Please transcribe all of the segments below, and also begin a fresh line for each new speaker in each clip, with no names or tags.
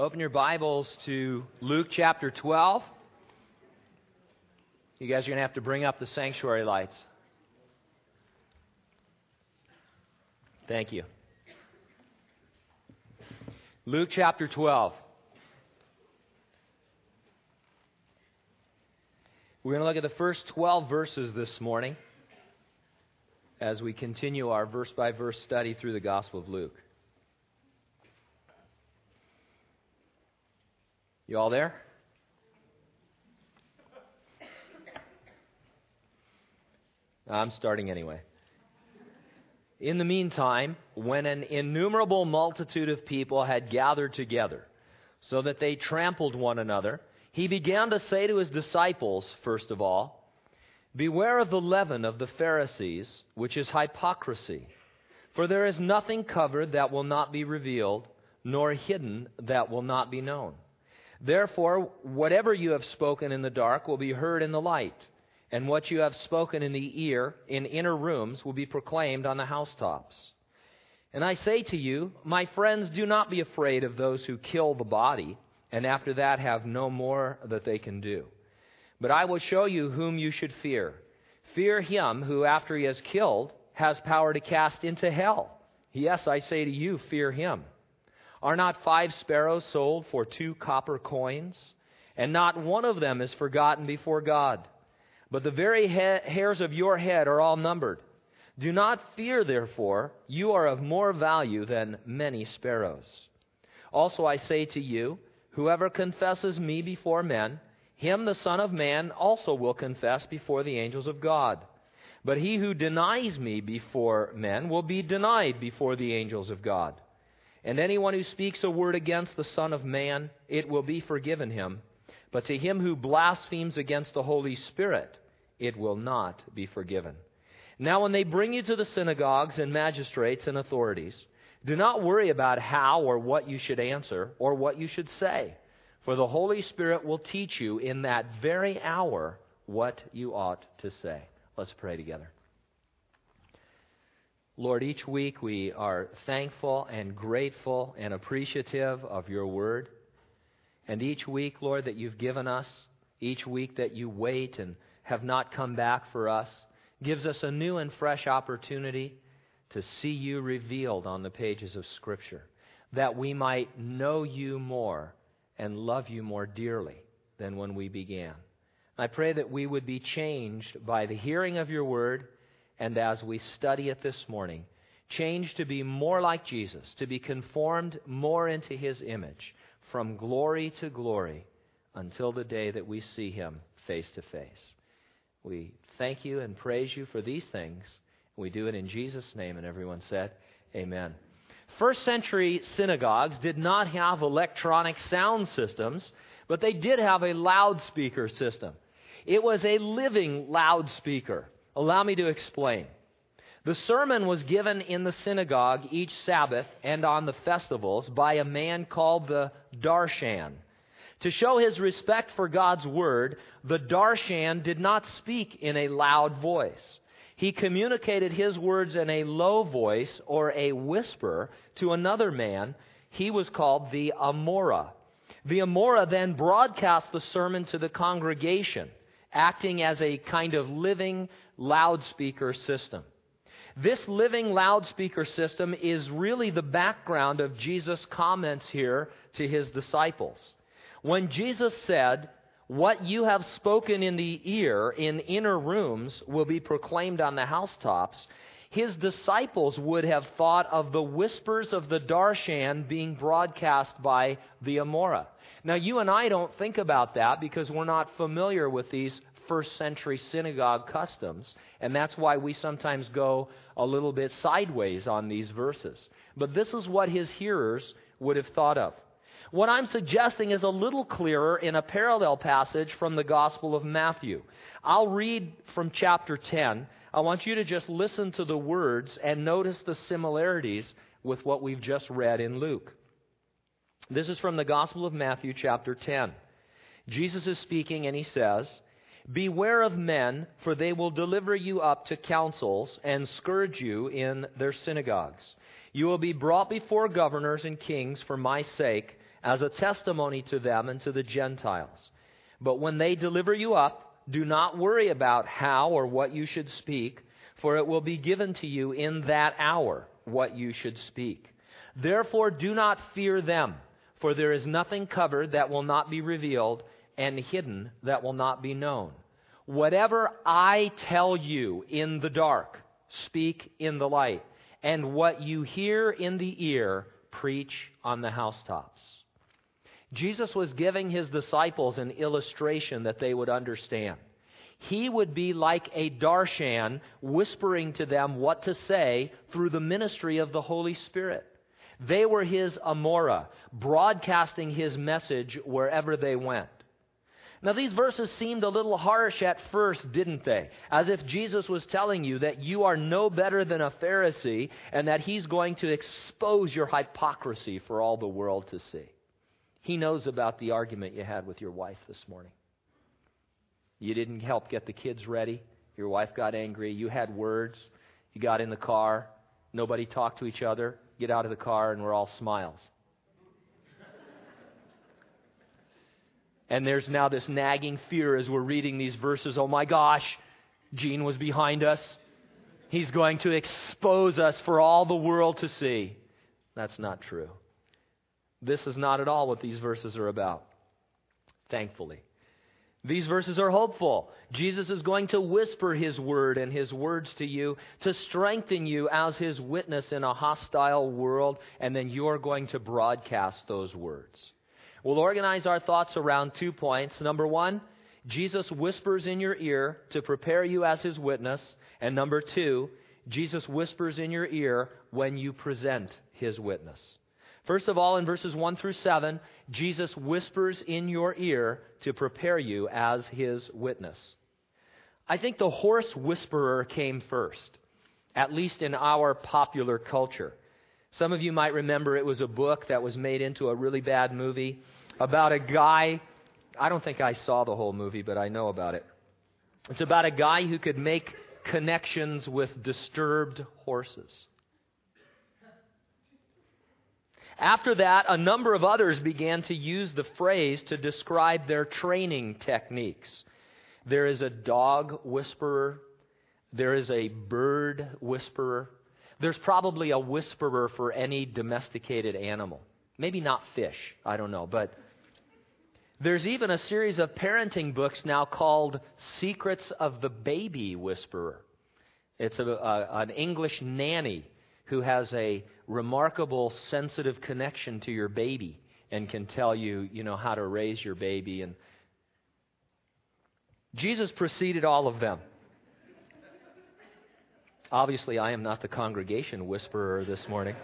Open your Bibles to Luke chapter 12. You guys are going to have to bring up the sanctuary lights. Thank you. Luke chapter 12. We're going to look at the first 12 verses this morning as we continue our verse by verse study through the Gospel of Luke. You all there? I'm starting anyway. In the meantime, when an innumerable multitude of people had gathered together, so that they trampled one another, he began to say to his disciples, first of all, Beware of the leaven of the Pharisees, which is hypocrisy. For there is nothing covered that will not be revealed, nor hidden that will not be known. Therefore, whatever you have spoken in the dark will be heard in the light, and what you have spoken in the ear in inner rooms will be proclaimed on the housetops. And I say to you, my friends, do not be afraid of those who kill the body, and after that have no more that they can do. But I will show you whom you should fear. Fear him who, after he has killed, has power to cast into hell. Yes, I say to you, fear him. Are not five sparrows sold for two copper coins? And not one of them is forgotten before God. But the very ha- hairs of your head are all numbered. Do not fear, therefore, you are of more value than many sparrows. Also, I say to you, whoever confesses me before men, him the Son of Man also will confess before the angels of God. But he who denies me before men will be denied before the angels of God. And anyone who speaks a word against the Son of Man, it will be forgiven him. But to him who blasphemes against the Holy Spirit, it will not be forgiven. Now, when they bring you to the synagogues and magistrates and authorities, do not worry about how or what you should answer or what you should say, for the Holy Spirit will teach you in that very hour what you ought to say. Let's pray together. Lord, each week we are thankful and grateful and appreciative of your word. And each week, Lord, that you've given us, each week that you wait and have not come back for us, gives us a new and fresh opportunity to see you revealed on the pages of Scripture, that we might know you more and love you more dearly than when we began. I pray that we would be changed by the hearing of your word and as we study it this morning, change to be more like Jesus, to be conformed more into his image, from glory to glory, until the day that we see him face to face. We thank you and praise you for these things. We do it in Jesus' name, and everyone said, Amen. First century synagogues did not have electronic sound systems, but they did have a loudspeaker system. It was a living loudspeaker. Allow me to explain. The sermon was given in the synagogue each Sabbath and on the festivals by a man called the Darshan. To show his respect for God's word, the Darshan did not speak in a loud voice. He communicated his words in a low voice or a whisper to another man. He was called the Amora. The Amora then broadcast the sermon to the congregation acting as a kind of living loudspeaker system. This living loudspeaker system is really the background of Jesus' comments here to his disciples. When Jesus said, What you have spoken in the ear in inner rooms will be proclaimed on the housetops, his disciples would have thought of the whispers of the Darshan being broadcast by the Amora. Now, you and I don't think about that because we're not familiar with these first century synagogue customs, and that's why we sometimes go a little bit sideways on these verses. But this is what his hearers would have thought of. What I'm suggesting is a little clearer in a parallel passage from the Gospel of Matthew. I'll read from chapter 10. I want you to just listen to the words and notice the similarities with what we've just read in Luke. This is from the Gospel of Matthew, chapter 10. Jesus is speaking, and he says, Beware of men, for they will deliver you up to councils and scourge you in their synagogues. You will be brought before governors and kings for my sake, as a testimony to them and to the Gentiles. But when they deliver you up, do not worry about how or what you should speak, for it will be given to you in that hour what you should speak. Therefore, do not fear them, for there is nothing covered that will not be revealed, and hidden that will not be known. Whatever I tell you in the dark, speak in the light, and what you hear in the ear, preach on the housetops. Jesus was giving his disciples an illustration that they would understand. He would be like a darshan whispering to them what to say through the ministry of the Holy Spirit. They were his Amora, broadcasting his message wherever they went. Now, these verses seemed a little harsh at first, didn't they? As if Jesus was telling you that you are no better than a Pharisee and that he's going to expose your hypocrisy for all the world to see. He knows about the argument you had with your wife this morning. You didn't help get the kids ready. Your wife got angry. You had words. You got in the car. Nobody talked to each other. Get out of the car, and we're all smiles. and there's now this nagging fear as we're reading these verses. Oh my gosh, Gene was behind us. He's going to expose us for all the world to see. That's not true. This is not at all what these verses are about, thankfully. These verses are hopeful. Jesus is going to whisper his word and his words to you to strengthen you as his witness in a hostile world, and then you're going to broadcast those words. We'll organize our thoughts around two points. Number one, Jesus whispers in your ear to prepare you as his witness. And number two, Jesus whispers in your ear when you present his witness. First of all, in verses 1 through 7, Jesus whispers in your ear to prepare you as his witness. I think the horse whisperer came first, at least in our popular culture. Some of you might remember it was a book that was made into a really bad movie about a guy. I don't think I saw the whole movie, but I know about it. It's about a guy who could make connections with disturbed horses. After that, a number of others began to use the phrase to describe their training techniques. There is a dog whisperer, there is a bird whisperer, there's probably a whisperer for any domesticated animal. Maybe not fish, I don't know, but there's even a series of parenting books now called Secrets of the Baby Whisperer. It's a, a, an English nanny who has a remarkable sensitive connection to your baby and can tell you, you know, how to raise your baby and Jesus preceded all of them. Obviously, I am not the congregation whisperer this morning.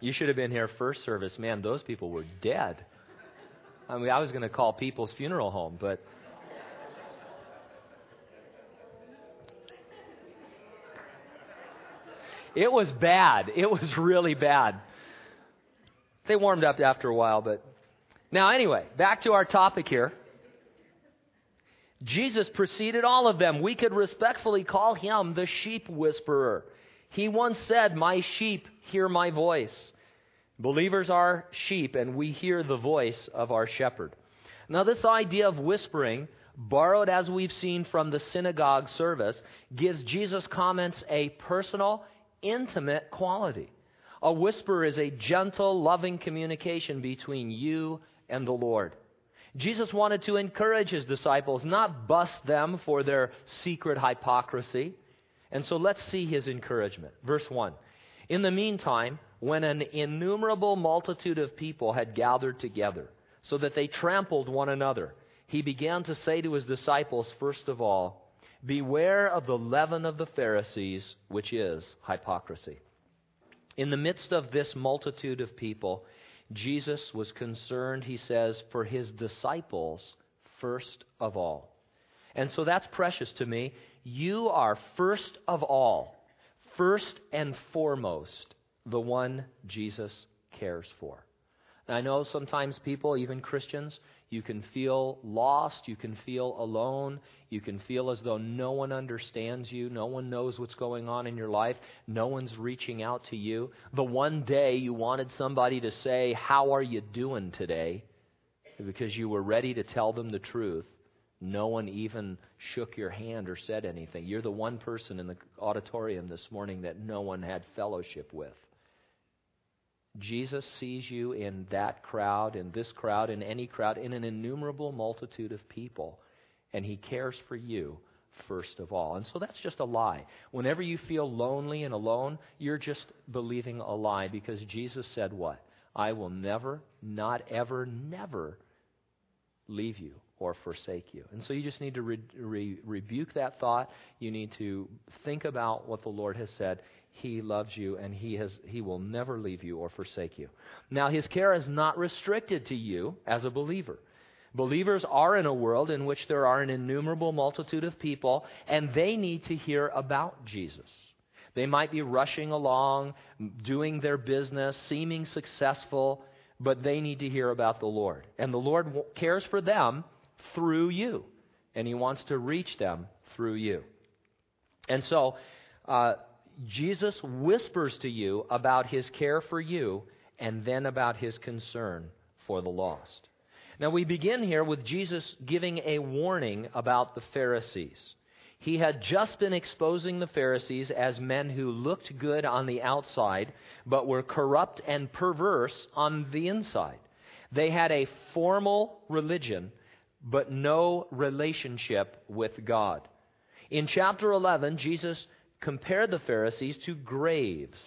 You should have been here first service. Man, those people were dead. I mean, I was going to call people's funeral home, but It was bad. It was really bad. They warmed up after a while, but. Now, anyway, back to our topic here. Jesus preceded all of them. We could respectfully call him the sheep whisperer. He once said, My sheep hear my voice. Believers are sheep, and we hear the voice of our shepherd. Now, this idea of whispering, borrowed as we've seen from the synagogue service, gives Jesus' comments a personal intimate quality. A whisper is a gentle, loving communication between you and the Lord. Jesus wanted to encourage his disciples, not bust them for their secret hypocrisy. And so let's see his encouragement. Verse 1. In the meantime, when an innumerable multitude of people had gathered together, so that they trampled one another, he began to say to his disciples, first of all, Beware of the leaven of the Pharisees, which is hypocrisy. In the midst of this multitude of people, Jesus was concerned, he says, for his disciples first of all. And so that's precious to me. You are first of all, first and foremost, the one Jesus cares for. I know sometimes people, even Christians, you can feel lost, you can feel alone, you can feel as though no one understands you, no one knows what's going on in your life, no one's reaching out to you. The one day you wanted somebody to say, How are you doing today? because you were ready to tell them the truth. No one even shook your hand or said anything. You're the one person in the auditorium this morning that no one had fellowship with. Jesus sees you in that crowd, in this crowd, in any crowd, in an innumerable multitude of people, and He cares for you first of all. And so that's just a lie. Whenever you feel lonely and alone, you're just believing a lie because Jesus said what? I will never, not ever, never leave you or forsake you. And so you just need to re- re- rebuke that thought. You need to think about what the Lord has said. He loves you and he, has, he will never leave you or forsake you. Now, his care is not restricted to you as a believer. Believers are in a world in which there are an innumerable multitude of people, and they need to hear about Jesus. They might be rushing along, doing their business, seeming successful, but they need to hear about the Lord. And the Lord cares for them through you, and He wants to reach them through you. And so, uh, Jesus whispers to you about His care for you and then about His concern for the lost. Now, we begin here with Jesus giving a warning about the Pharisees. He had just been exposing the Pharisees as men who looked good on the outside, but were corrupt and perverse on the inside. They had a formal religion, but no relationship with God. In chapter 11, Jesus compared the Pharisees to graves.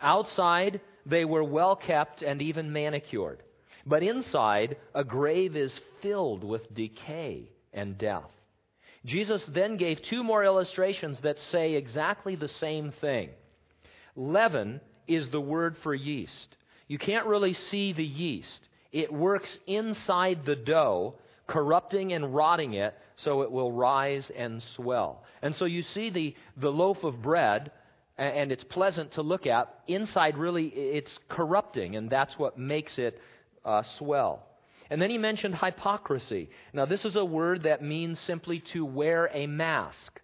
Outside, they were well kept and even manicured. But inside, a grave is filled with decay and death. Jesus then gave two more illustrations that say exactly the same thing. Leaven is the word for yeast. You can't really see the yeast. It works inside the dough, corrupting and rotting it so it will rise and swell. And so you see the, the loaf of bread, and it's pleasant to look at. Inside, really, it's corrupting, and that's what makes it uh, swell. And then he mentioned hypocrisy. Now, this is a word that means simply to wear a mask.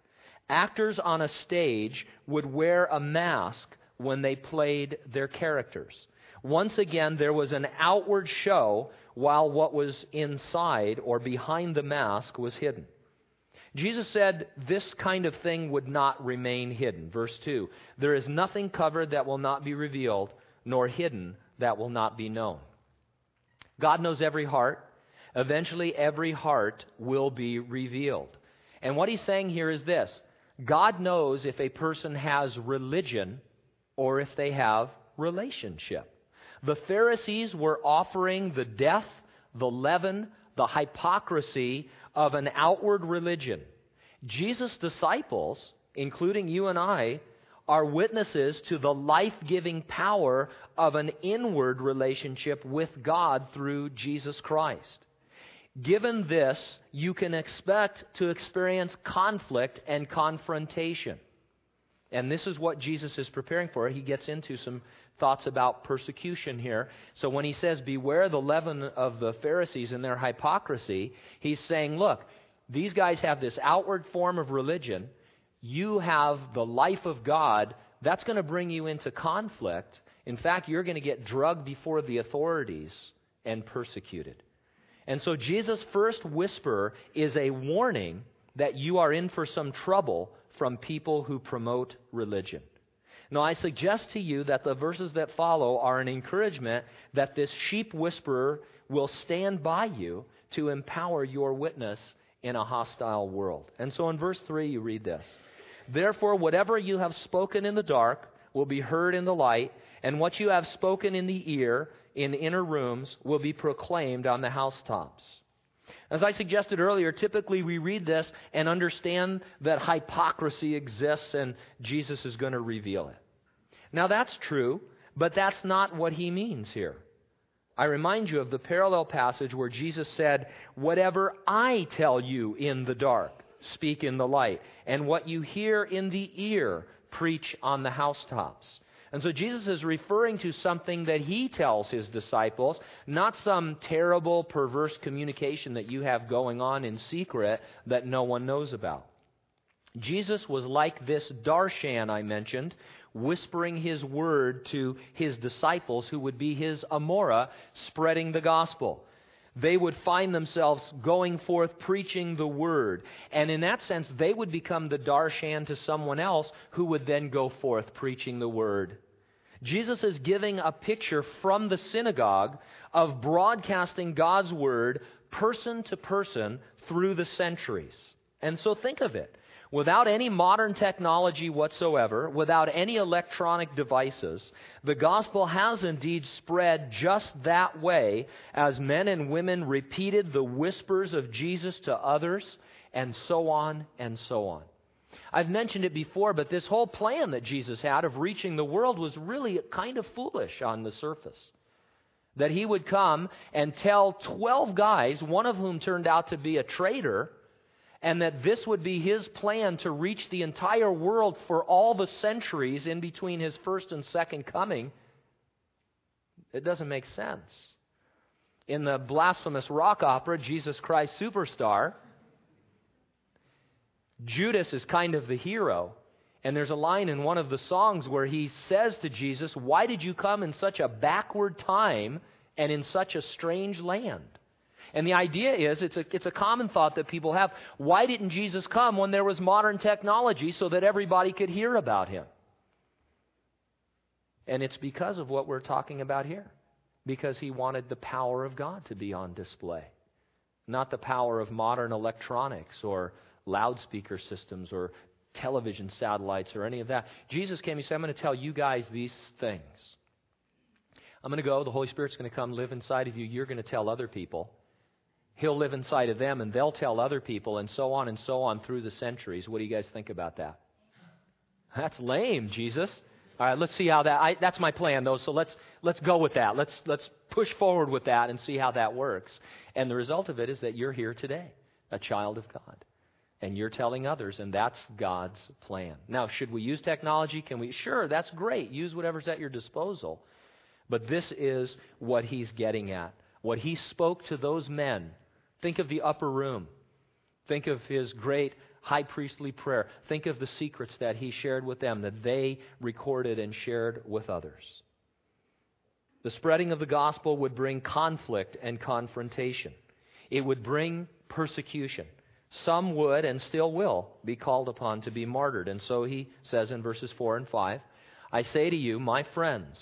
Actors on a stage would wear a mask when they played their characters. Once again, there was an outward show while what was inside or behind the mask was hidden. Jesus said this kind of thing would not remain hidden. Verse 2 There is nothing covered that will not be revealed, nor hidden that will not be known. God knows every heart. Eventually, every heart will be revealed. And what he's saying here is this God knows if a person has religion or if they have relationship. The Pharisees were offering the death, the leaven, the hypocrisy of an outward religion. Jesus' disciples, including you and I, are witnesses to the life giving power of an inward relationship with God through Jesus Christ. Given this, you can expect to experience conflict and confrontation. And this is what Jesus is preparing for. He gets into some thoughts about persecution here. So when he says, Beware the leaven of the Pharisees and their hypocrisy, he's saying, Look, these guys have this outward form of religion, you have the life of God, that's going to bring you into conflict. In fact, you're going to get drugged before the authorities and persecuted. And so Jesus' first whisper is a warning that you are in for some trouble from people who promote religion. Now, I suggest to you that the verses that follow are an encouragement that this sheep whisperer will stand by you to empower your witness in a hostile world. And so in verse 3, you read this. Therefore, whatever you have spoken in the dark will be heard in the light, and what you have spoken in the ear in inner rooms will be proclaimed on the housetops. As I suggested earlier, typically we read this and understand that hypocrisy exists and Jesus is going to reveal it. Now that's true, but that's not what he means here. I remind you of the parallel passage where Jesus said, Whatever I tell you in the dark, speak in the light. And what you hear in the ear, preach on the housetops. And so Jesus is referring to something that he tells his disciples, not some terrible, perverse communication that you have going on in secret that no one knows about. Jesus was like this darshan I mentioned, whispering his word to his disciples who would be his Amora, spreading the gospel. They would find themselves going forth preaching the word. And in that sense, they would become the darshan to someone else who would then go forth preaching the word. Jesus is giving a picture from the synagogue of broadcasting God's word person to person through the centuries. And so think of it. Without any modern technology whatsoever, without any electronic devices, the gospel has indeed spread just that way as men and women repeated the whispers of Jesus to others, and so on and so on. I've mentioned it before, but this whole plan that Jesus had of reaching the world was really kind of foolish on the surface. That he would come and tell 12 guys, one of whom turned out to be a traitor, and that this would be his plan to reach the entire world for all the centuries in between his first and second coming, it doesn't make sense. In the blasphemous rock opera, Jesus Christ Superstar, Judas is kind of the hero. And there's a line in one of the songs where he says to Jesus, Why did you come in such a backward time and in such a strange land? And the idea is it's a, it's a common thought that people have. Why didn't Jesus come when there was modern technology so that everybody could hear about him? And it's because of what we're talking about here. Because he wanted the power of God to be on display, not the power of modern electronics or loudspeaker systems or television satellites or any of that. Jesus came, he said, I'm going to tell you guys these things. I'm going to go, the Holy Spirit's going to come live inside of you. You're going to tell other people. He'll live inside of them and they'll tell other people and so on and so on through the centuries. What do you guys think about that? That's lame, Jesus. All right, let's see how that. I, that's my plan, though. So let's let's go with that. Let's let's push forward with that and see how that works. And the result of it is that you're here today, a child of God, and you're telling others, and that's God's plan. Now, should we use technology? Can we? Sure, that's great. Use whatever's at your disposal. But this is what he's getting at. What he spoke to those men Think of the upper room. Think of his great high priestly prayer. Think of the secrets that he shared with them, that they recorded and shared with others. The spreading of the gospel would bring conflict and confrontation, it would bring persecution. Some would and still will be called upon to be martyred. And so he says in verses 4 and 5 I say to you, my friends,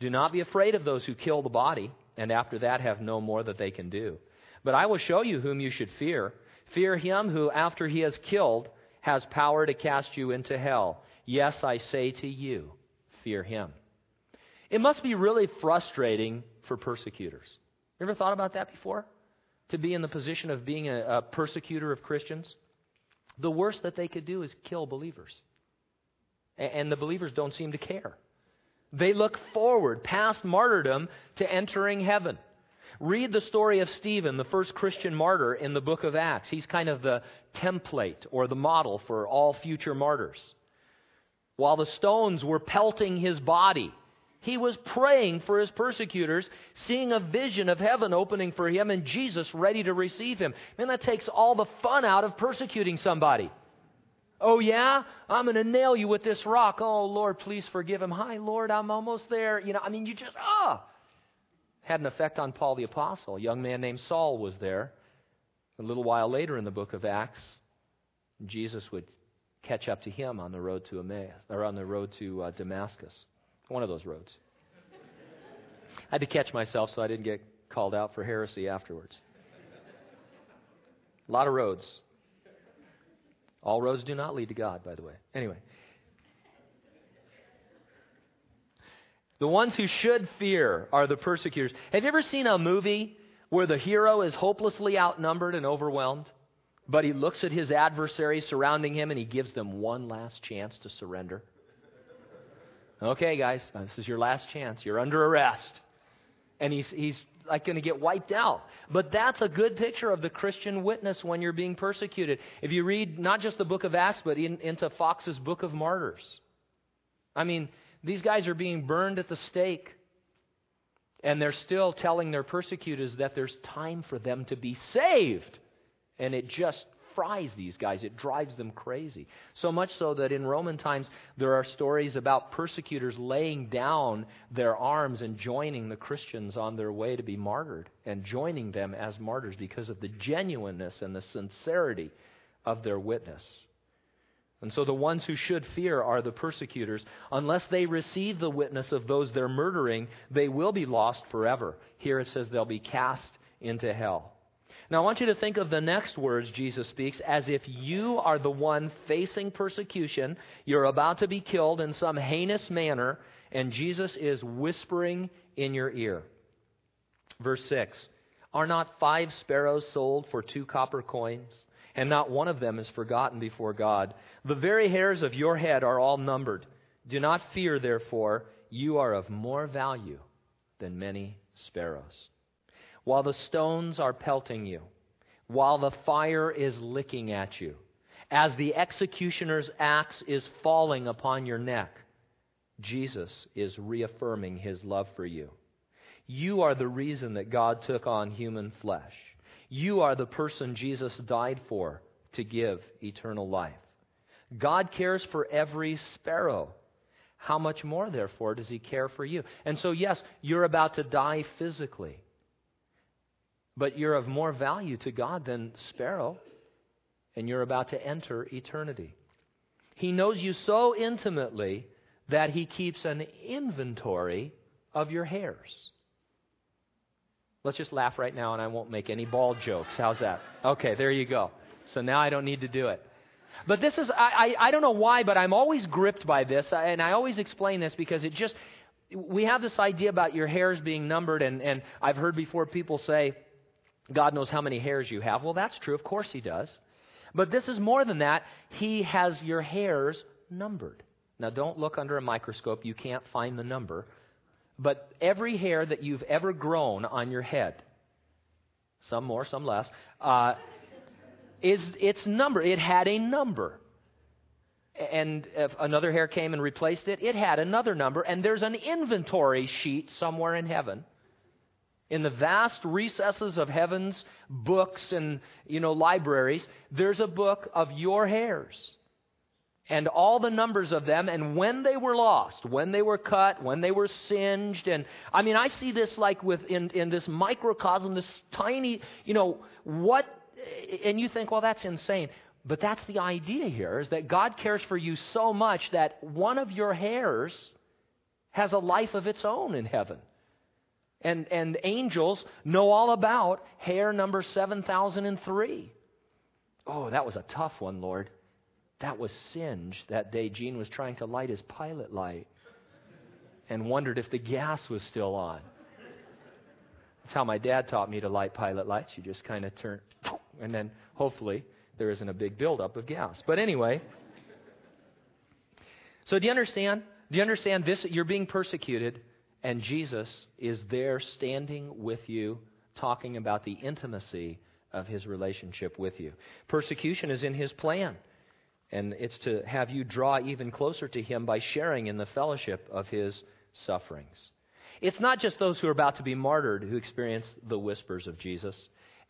do not be afraid of those who kill the body, and after that have no more that they can do. But I will show you whom you should fear. Fear him who, after he has killed, has power to cast you into hell. Yes, I say to you, fear him. It must be really frustrating for persecutors. You ever thought about that before? To be in the position of being a, a persecutor of Christians? The worst that they could do is kill believers. And the believers don't seem to care. They look forward past martyrdom to entering heaven. Read the story of Stephen, the first Christian martyr in the book of Acts. He's kind of the template or the model for all future martyrs. While the stones were pelting his body, he was praying for his persecutors, seeing a vision of heaven opening for him and Jesus ready to receive him. Man, that takes all the fun out of persecuting somebody. Oh, yeah? I'm going to nail you with this rock. Oh, Lord, please forgive him. Hi, Lord, I'm almost there. You know, I mean, you just, ah. Had an effect on Paul the Apostle. A young man named Saul was there. A little while later in the book of Acts, Jesus would catch up to him on the road to Emmaus, or on the road to uh, Damascus. One of those roads. I had to catch myself so I didn't get called out for heresy afterwards. A lot of roads. All roads do not lead to God, by the way. Anyway. The ones who should fear are the persecutors. Have you ever seen a movie where the hero is hopelessly outnumbered and overwhelmed, but he looks at his adversaries surrounding him and he gives them one last chance to surrender? Okay, guys, uh, this is your last chance. You're under arrest. And he's, he's like going to get wiped out. But that's a good picture of the Christian witness when you're being persecuted. If you read not just the book of Acts, but in, into Fox's Book of Martyrs. I mean, These guys are being burned at the stake. And they're still telling their persecutors that there's time for them to be saved. And it just fries these guys. It drives them crazy. So much so that in Roman times, there are stories about persecutors laying down their arms and joining the Christians on their way to be martyred and joining them as martyrs because of the genuineness and the sincerity of their witness. And so the ones who should fear are the persecutors. Unless they receive the witness of those they're murdering, they will be lost forever. Here it says they'll be cast into hell. Now, I want you to think of the next words Jesus speaks as if you are the one facing persecution. You're about to be killed in some heinous manner, and Jesus is whispering in your ear. Verse 6 Are not five sparrows sold for two copper coins? And not one of them is forgotten before God. The very hairs of your head are all numbered. Do not fear, therefore, you are of more value than many sparrows while the stones are pelting you, while the fire is licking at you, as the executioner's axe is falling upon your neck, Jesus is reaffirming his love for you. You are the reason that God took on human flesh. You are the person Jesus died for to give eternal life. God cares for every sparrow. How much more, therefore, does he care for you? And so, yes, you're about to die physically. But you're of more value to God than sparrow, and you're about to enter eternity. He knows you so intimately that he keeps an inventory of your hairs. Let's just laugh right now, and I won't make any bald jokes. How's that? Okay, there you go. So now I don't need to do it. But this is, I, I, I don't know why, but I'm always gripped by this, and I always explain this because it just, we have this idea about your hairs being numbered, and, and I've heard before people say, God knows how many hairs you have. Well, that's true. Of course He does. But this is more than that. He has your hairs numbered. Now, don't look under a microscope. You can't find the number. But every hair that you've ever grown on your head, some more, some less, uh, is its number. It had a number. And if another hair came and replaced it, it had another number. And there's an inventory sheet somewhere in heaven in the vast recesses of heaven's books and you know libraries there's a book of your hairs and all the numbers of them and when they were lost when they were cut when they were singed and i mean i see this like with in, in this microcosm this tiny you know what and you think well that's insane but that's the idea here is that god cares for you so much that one of your hairs has a life of its own in heaven and, and angels know all about hair number 7003. Oh, that was a tough one, Lord. That was singed that day Gene was trying to light his pilot light and wondered if the gas was still on. That's how my dad taught me to light pilot lights. You just kind of turn, and then hopefully there isn't a big buildup of gas. But anyway, so do you understand? Do you understand this? You're being persecuted and Jesus is there standing with you, talking about the intimacy of his relationship with you. Persecution is in his plan, and it's to have you draw even closer to him by sharing in the fellowship of his sufferings. It's not just those who are about to be martyred who experience the whispers of Jesus.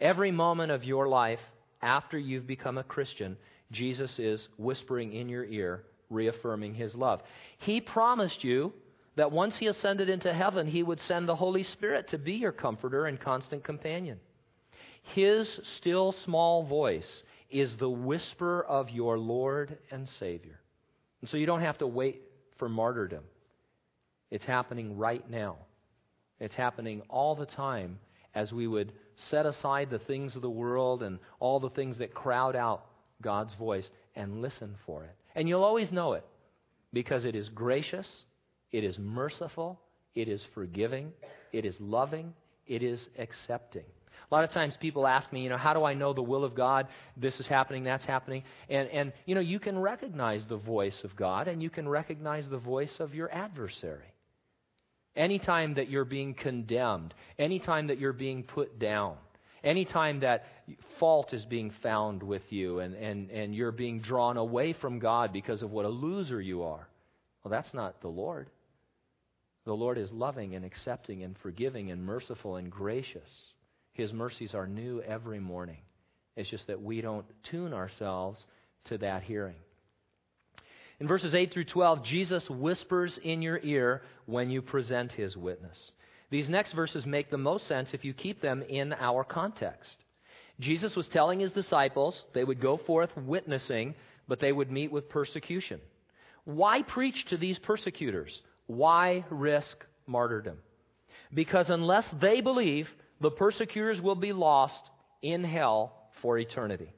Every moment of your life after you've become a Christian, Jesus is whispering in your ear, reaffirming his love. He promised you that once he ascended into heaven, he would send the Holy Spirit to be your comforter and constant companion. His still small voice is the whisper of your Lord and Savior. And so you don't have to wait for martyrdom. It's happening right now. It's happening all the time as we would set aside the things of the world and all the things that crowd out God's voice and listen for it. And you'll always know it because it is gracious it is merciful. It is forgiving. It is loving. It is accepting. A lot of times people ask me, you know, how do I know the will of God? This is happening, that's happening. And, and, you know, you can recognize the voice of God and you can recognize the voice of your adversary. Anytime that you're being condemned, anytime that you're being put down, anytime that fault is being found with you and, and, and you're being drawn away from God because of what a loser you are, well, that's not the Lord. The Lord is loving and accepting and forgiving and merciful and gracious. His mercies are new every morning. It's just that we don't tune ourselves to that hearing. In verses 8 through 12, Jesus whispers in your ear when you present his witness. These next verses make the most sense if you keep them in our context. Jesus was telling his disciples they would go forth witnessing, but they would meet with persecution. Why preach to these persecutors? Why risk martyrdom? Because unless they believe, the persecutors will be lost in hell for eternity.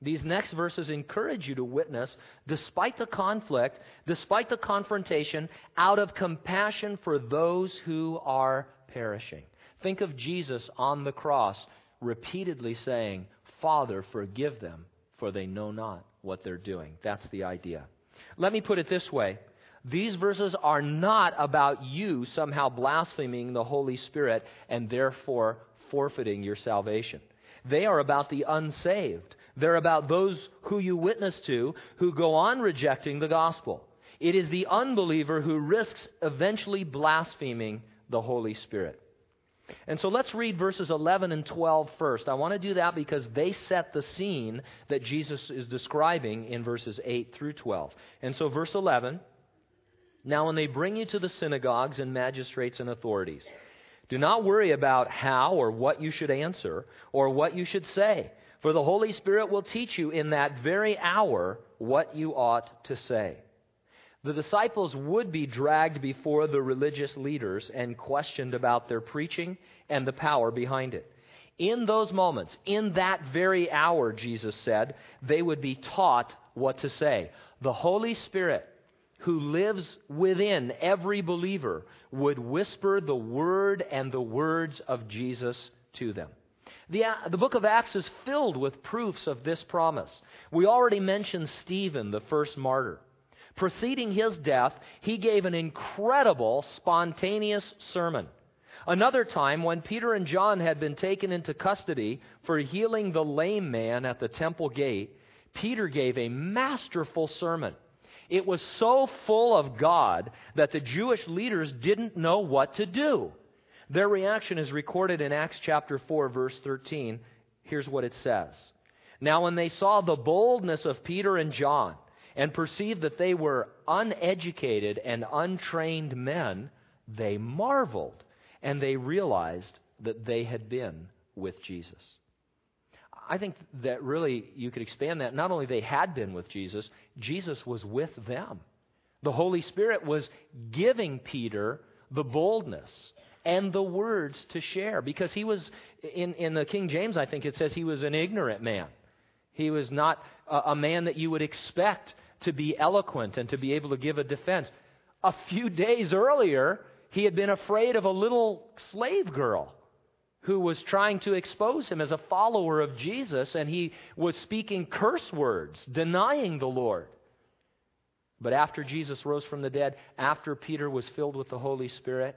These next verses encourage you to witness despite the conflict, despite the confrontation, out of compassion for those who are perishing. Think of Jesus on the cross repeatedly saying, Father, forgive them, for they know not what they're doing. That's the idea. Let me put it this way these verses are not about you somehow blaspheming the Holy Spirit and therefore forfeiting your salvation. They are about the unsaved. They're about those who you witness to who go on rejecting the gospel. It is the unbeliever who risks eventually blaspheming the Holy Spirit. And so let's read verses 11 and 12 first. I want to do that because they set the scene that Jesus is describing in verses 8 through 12. And so, verse 11 Now, when they bring you to the synagogues and magistrates and authorities, do not worry about how or what you should answer or what you should say, for the Holy Spirit will teach you in that very hour what you ought to say. The disciples would be dragged before the religious leaders and questioned about their preaching and the power behind it. In those moments, in that very hour, Jesus said, they would be taught what to say. The Holy Spirit, who lives within every believer, would whisper the word and the words of Jesus to them. The, uh, the book of Acts is filled with proofs of this promise. We already mentioned Stephen, the first martyr. Preceding his death, he gave an incredible, spontaneous sermon. Another time, when Peter and John had been taken into custody for healing the lame man at the temple gate, Peter gave a masterful sermon. It was so full of God that the Jewish leaders didn't know what to do. Their reaction is recorded in Acts chapter 4, verse 13. Here's what it says Now, when they saw the boldness of Peter and John, and perceived that they were uneducated and untrained men, they marveled and they realized that they had been with Jesus. I think that really you could expand that. Not only they had been with Jesus, Jesus was with them. The Holy Spirit was giving Peter the boldness and the words to share because he was, in, in the King James, I think it says he was an ignorant man. He was not a, a man that you would expect to be eloquent and to be able to give a defense. A few days earlier, he had been afraid of a little slave girl who was trying to expose him as a follower of Jesus, and he was speaking curse words, denying the Lord. But after Jesus rose from the dead, after Peter was filled with the Holy Spirit,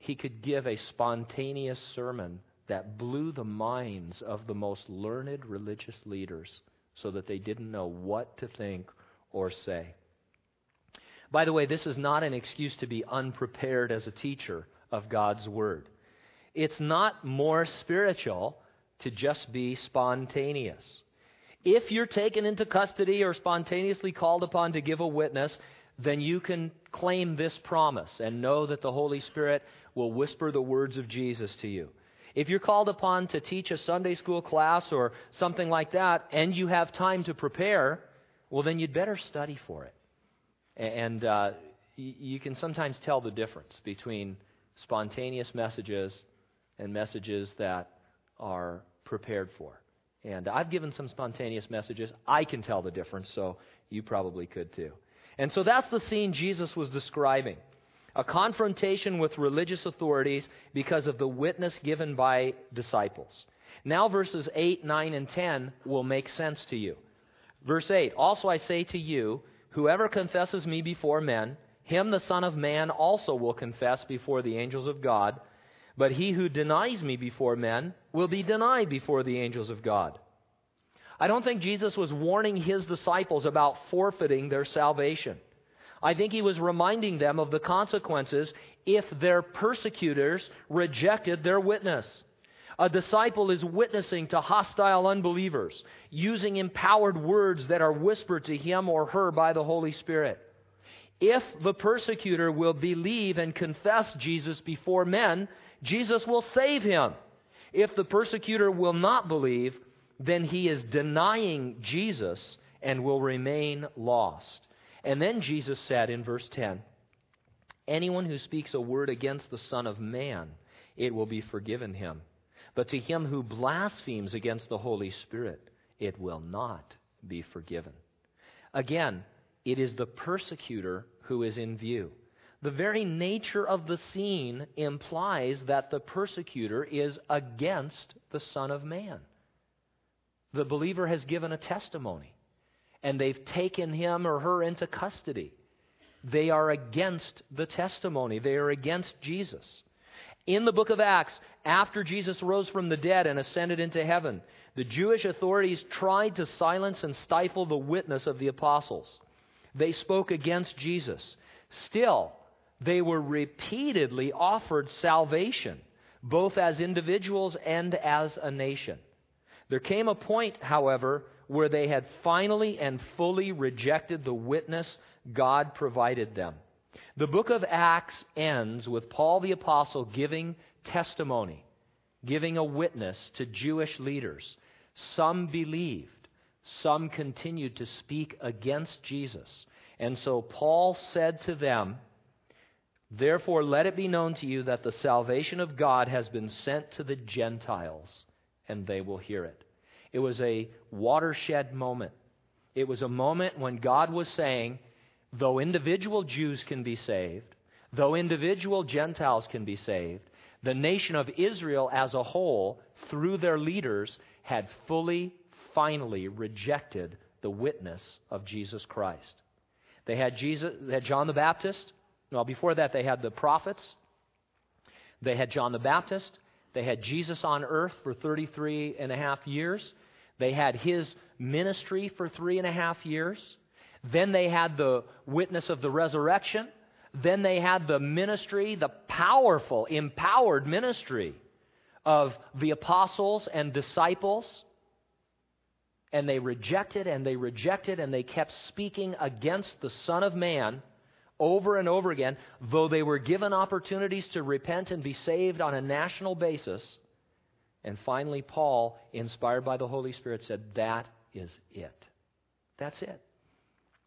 he could give a spontaneous sermon that blew the minds of the most learned religious leaders so that they didn't know what to think or say. By the way, this is not an excuse to be unprepared as a teacher of God's Word. It's not more spiritual to just be spontaneous. If you're taken into custody or spontaneously called upon to give a witness, then you can claim this promise and know that the Holy Spirit will whisper the words of Jesus to you. If you're called upon to teach a Sunday school class or something like that, and you have time to prepare, well, then you'd better study for it. And uh, you can sometimes tell the difference between spontaneous messages and messages that are prepared for. And I've given some spontaneous messages. I can tell the difference, so you probably could too. And so that's the scene Jesus was describing a confrontation with religious authorities because of the witness given by disciples. Now, verses 8, 9, and 10 will make sense to you. Verse 8 Also I say to you, whoever confesses me before men, him the Son of Man also will confess before the angels of God. But he who denies me before men will be denied before the angels of God. I don't think Jesus was warning his disciples about forfeiting their salvation. I think he was reminding them of the consequences if their persecutors rejected their witness. A disciple is witnessing to hostile unbelievers, using empowered words that are whispered to him or her by the Holy Spirit. If the persecutor will believe and confess Jesus before men, Jesus will save him. If the persecutor will not believe, then he is denying Jesus and will remain lost. And then Jesus said in verse 10 Anyone who speaks a word against the Son of Man, it will be forgiven him. But to him who blasphemes against the Holy Spirit, it will not be forgiven. Again, it is the persecutor who is in view. The very nature of the scene implies that the persecutor is against the Son of Man. The believer has given a testimony and they've taken him or her into custody. They are against the testimony, they are against Jesus. In the book of Acts, after Jesus rose from the dead and ascended into heaven, the Jewish authorities tried to silence and stifle the witness of the apostles. They spoke against Jesus. Still, they were repeatedly offered salvation, both as individuals and as a nation. There came a point, however, where they had finally and fully rejected the witness God provided them. The book of Acts ends with Paul the Apostle giving testimony, giving a witness to Jewish leaders. Some believed, some continued to speak against Jesus. And so Paul said to them, Therefore, let it be known to you that the salvation of God has been sent to the Gentiles, and they will hear it. It was a watershed moment. It was a moment when God was saying, though individual Jews can be saved, though individual Gentiles can be saved, the nation of Israel as a whole, through their leaders, had fully, finally rejected the witness of Jesus Christ. They had Jesus, they had John the Baptist. Well, before that, they had the prophets. They had John the Baptist. They had Jesus on earth for 33 and a half years. They had his ministry for three and a half years. Then they had the witness of the resurrection. Then they had the ministry, the powerful, empowered ministry of the apostles and disciples. And they rejected and they rejected and they kept speaking against the Son of Man over and over again, though they were given opportunities to repent and be saved on a national basis. And finally, Paul, inspired by the Holy Spirit, said, That is it. That's it.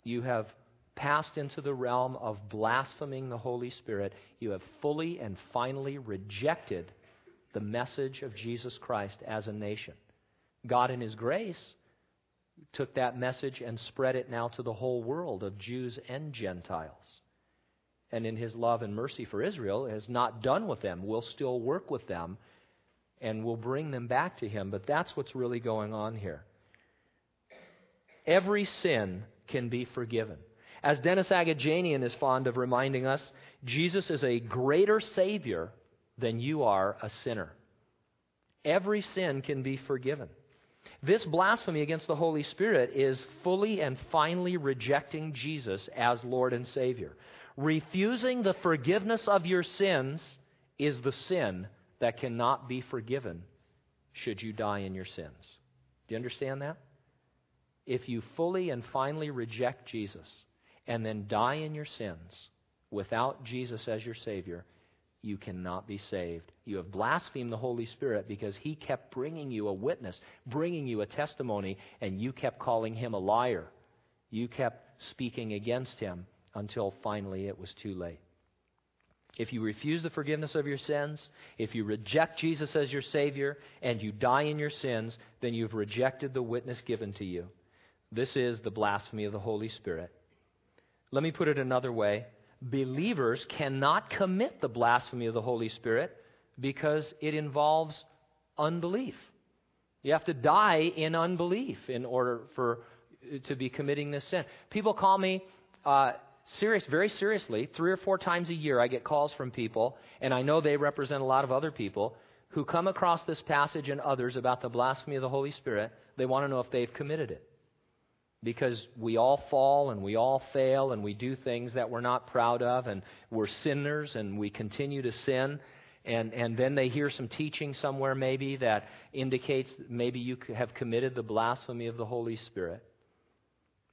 You have passed into the realm of blaspheming the Holy Spirit. You have fully and finally rejected the message of Jesus Christ as a nation. God, in His grace, took that message and spread it now to the whole world of Jews and Gentiles and in his love and mercy for Israel, has not done with them, will still work with them, and will bring them back to him. But that's what's really going on here. Every sin can be forgiven. As Dennis Agajanian is fond of reminding us, Jesus is a greater Savior than you are a sinner. Every sin can be forgiven. This blasphemy against the Holy Spirit is fully and finally rejecting Jesus as Lord and Savior. Refusing the forgiveness of your sins is the sin that cannot be forgiven should you die in your sins. Do you understand that? If you fully and finally reject Jesus and then die in your sins without Jesus as your Savior, you cannot be saved. You have blasphemed the Holy Spirit because He kept bringing you a witness, bringing you a testimony, and you kept calling Him a liar. You kept speaking against Him until finally it was too late. If you refuse the forgiveness of your sins, if you reject Jesus as your Savior, and you die in your sins, then you've rejected the witness given to you. This is the blasphemy of the Holy Spirit. Let me put it another way believers cannot commit the blasphemy of the Holy Spirit because it involves unbelief. You have to die in unbelief in order for to be committing this sin. People call me uh, serious, very seriously, three or four times a year, I get calls from people, and I know they represent a lot of other people who come across this passage and others about the blasphemy of the Holy Spirit. They want to know if they've committed it. because we all fall and we all fail and we do things that we're not proud of and we're sinners and we continue to sin. And, and then they hear some teaching somewhere maybe that indicates maybe you have committed the blasphemy of the Holy Spirit.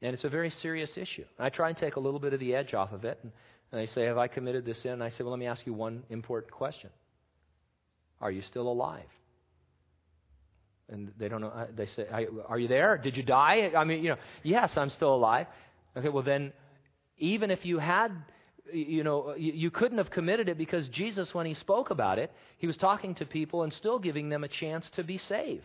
And it's a very serious issue. I try and take a little bit of the edge off of it. And, and they say, Have I committed this sin? And I say, Well, let me ask you one important question Are you still alive? and they don't know. Uh, they say, "Are you there? Did you die?" I mean, you know, yes, I'm still alive. Okay, well then, even if you had, you know, you couldn't have committed it because Jesus, when he spoke about it, he was talking to people and still giving them a chance to be saved.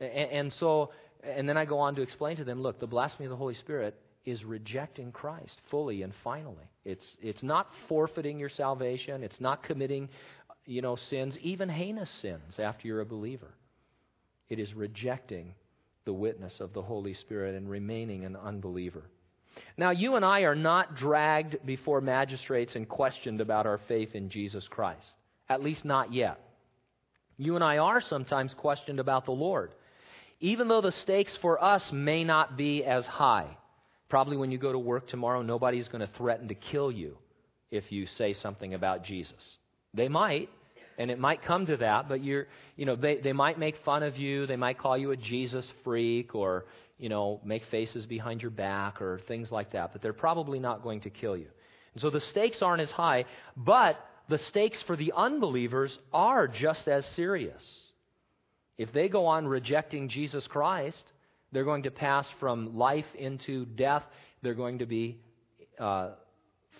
And so, and then I go on to explain to them, look, the blasphemy of the Holy Spirit is rejecting Christ fully and finally. It's it's not forfeiting your salvation. It's not committing, you know, sins, even heinous sins after you're a believer. It is rejecting the witness of the Holy Spirit and remaining an unbeliever. Now, you and I are not dragged before magistrates and questioned about our faith in Jesus Christ, at least not yet. You and I are sometimes questioned about the Lord, even though the stakes for us may not be as high. Probably when you go to work tomorrow, nobody's going to threaten to kill you if you say something about Jesus. They might, and it might come to that, but you're, you know, they, they might make fun of you. They might call you a Jesus freak or, you know, make faces behind your back or things like that. But they're probably not going to kill you. And so the stakes aren't as high, but the stakes for the unbelievers are just as serious. If they go on rejecting Jesus Christ, they're going to pass from life into death. They're going to be uh,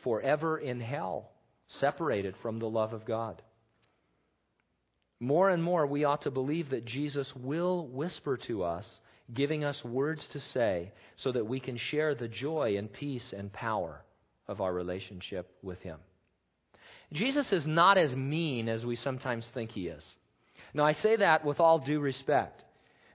forever in hell, separated from the love of God. More and more, we ought to believe that Jesus will whisper to us, giving us words to say, so that we can share the joy and peace and power of our relationship with Him. Jesus is not as mean as we sometimes think He is. Now, I say that with all due respect.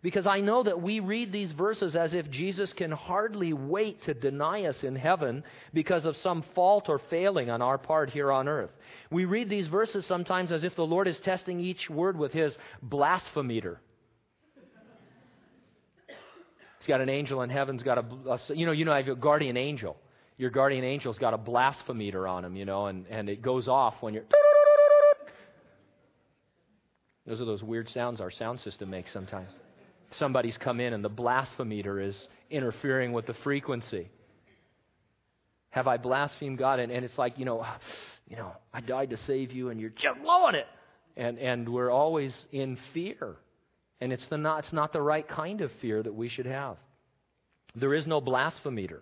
Because I know that we read these verses as if Jesus can hardly wait to deny us in heaven because of some fault or failing on our part here on earth. We read these verses sometimes as if the Lord is testing each word with his blasphemeter. He's got an angel in heaven's got a, you know, you know, I have a guardian angel. Your guardian angel's got a blasphemeter on him, you know, and, and it goes off when you're. Those are those weird sounds our sound system makes sometimes somebody's come in and the blasphemeter is interfering with the frequency. Have I blasphemed God? And, and it's like, you know, you know, I died to save you and you're just blowing it. And, and we're always in fear. And it's, the not, it's not the right kind of fear that we should have. There is no blasphemeter.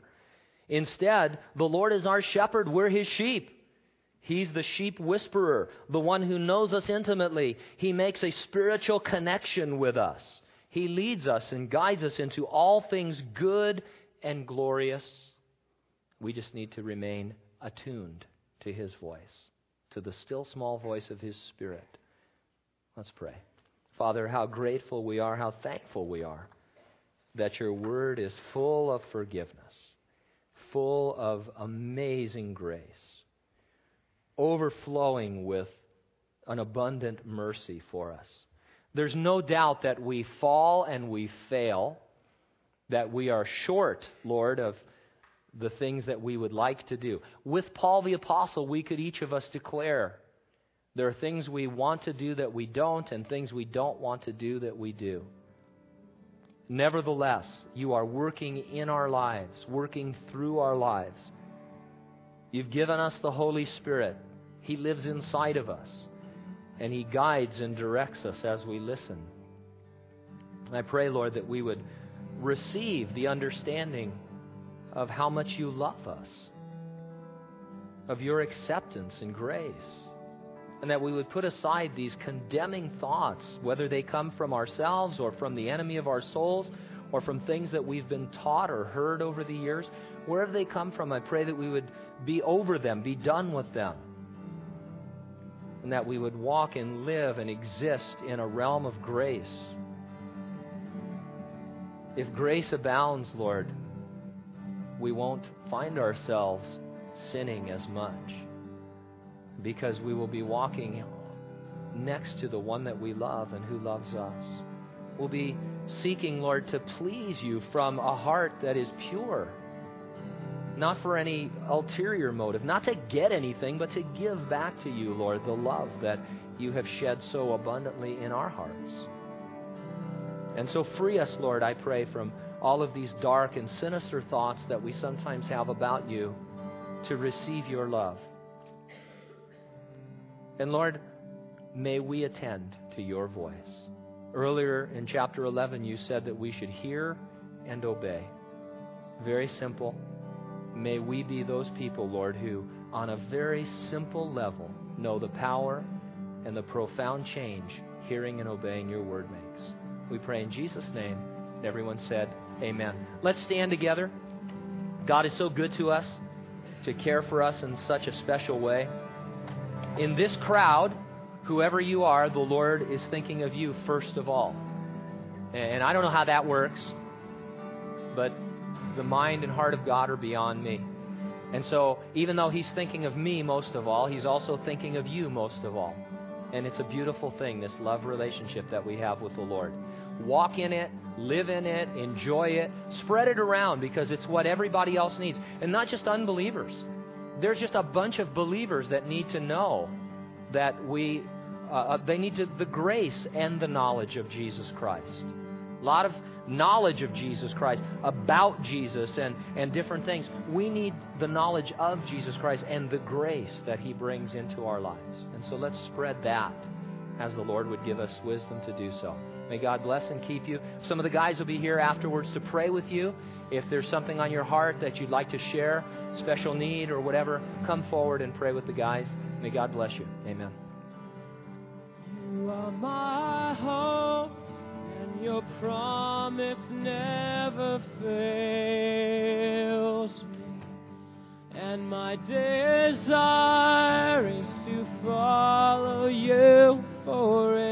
Instead, the Lord is our shepherd. We're his sheep. He's the sheep whisperer, the one who knows us intimately. He makes a spiritual connection with us. He leads us and guides us into all things good and glorious. We just need to remain attuned to His voice, to the still small voice of His Spirit. Let's pray. Father, how grateful we are, how thankful we are that your word is full of forgiveness, full of amazing grace, overflowing with an abundant mercy for us. There's no doubt that we fall and we fail, that we are short, Lord, of the things that we would like to do. With Paul the Apostle, we could each of us declare there are things we want to do that we don't, and things we don't want to do that we do. Nevertheless, you are working in our lives, working through our lives. You've given us the Holy Spirit, He lives inside of us and He guides and directs us as we listen. I pray, Lord, that we would receive the understanding of how much you love us, of your acceptance and grace, and that we would put aside these condemning thoughts, whether they come from ourselves or from the enemy of our souls or from things that we've been taught or heard over the years. Wherever they come from, I pray that we would be over them, be done with them and that we would walk and live and exist in a realm of grace. If grace abounds, Lord, we won't find ourselves sinning as much because we will be walking next to the one that we love and who loves us. We'll be seeking, Lord, to please you from a heart that is pure. Not for any ulterior motive, not to get anything, but to give back to you, Lord, the love that you have shed so abundantly in our hearts. And so free us, Lord, I pray, from all of these dark and sinister thoughts that we sometimes have about you to receive your love. And Lord, may we attend to your voice. Earlier in chapter 11, you said that we should hear and obey. Very simple. May we be those people, Lord, who, on a very simple level, know the power and the profound change hearing and obeying your word makes. We pray in Jesus' name. And everyone said, Amen. Let's stand together. God is so good to us to care for us in such a special way. In this crowd, whoever you are, the Lord is thinking of you first of all. And I don't know how that works, but the mind and heart of God are beyond me. And so, even though He's thinking of me most of all, He's also thinking of you most of all. And it's a beautiful thing, this love relationship that we have with the Lord. Walk in it, live in it, enjoy it, spread it around because it's what everybody else needs. And not just unbelievers. There's just a bunch of believers that need to know that we uh, uh, they need to, the grace and the knowledge of Jesus Christ. A lot of knowledge of Jesus Christ, about Jesus and, and different things. We need the knowledge of Jesus Christ and the grace that He brings into our lives. And so let's spread that as the Lord would give us wisdom to do so. May God bless and keep you. Some of the guys will be here afterwards to pray with you. If there's something on your heart that you'd like to share, special need or whatever, come forward and pray with the guys. May God bless you. Amen.
You your promise never fails me. And my desire is to follow you forever.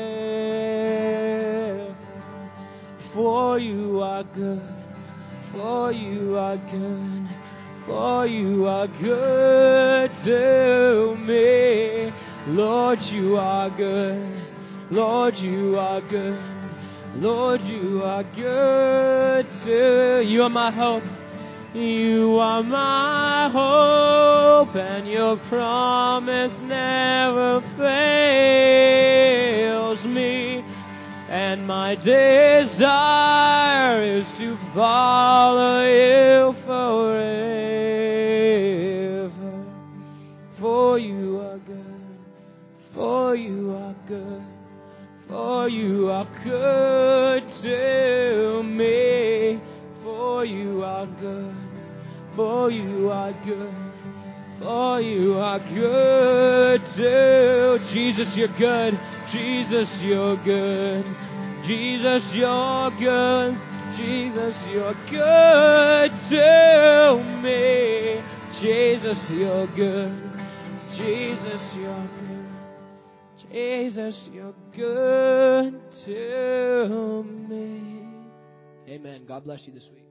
For you are good, for you are good, for you are good to me. Lord, you are good. Lord, you are good. Lord, you are good to you are my hope. You are my hope, and your promise never fails me. And my desire is to follow you forever. For you are good to me. For you are good, for you are good, for you are good to Jesus, you're good. Jesus, you're good. Jesus, you're good. Jesus, you're good to me. Jesus, you're good. Jesus, you're good. Jesus, you're good to me. Amen. God bless you this week.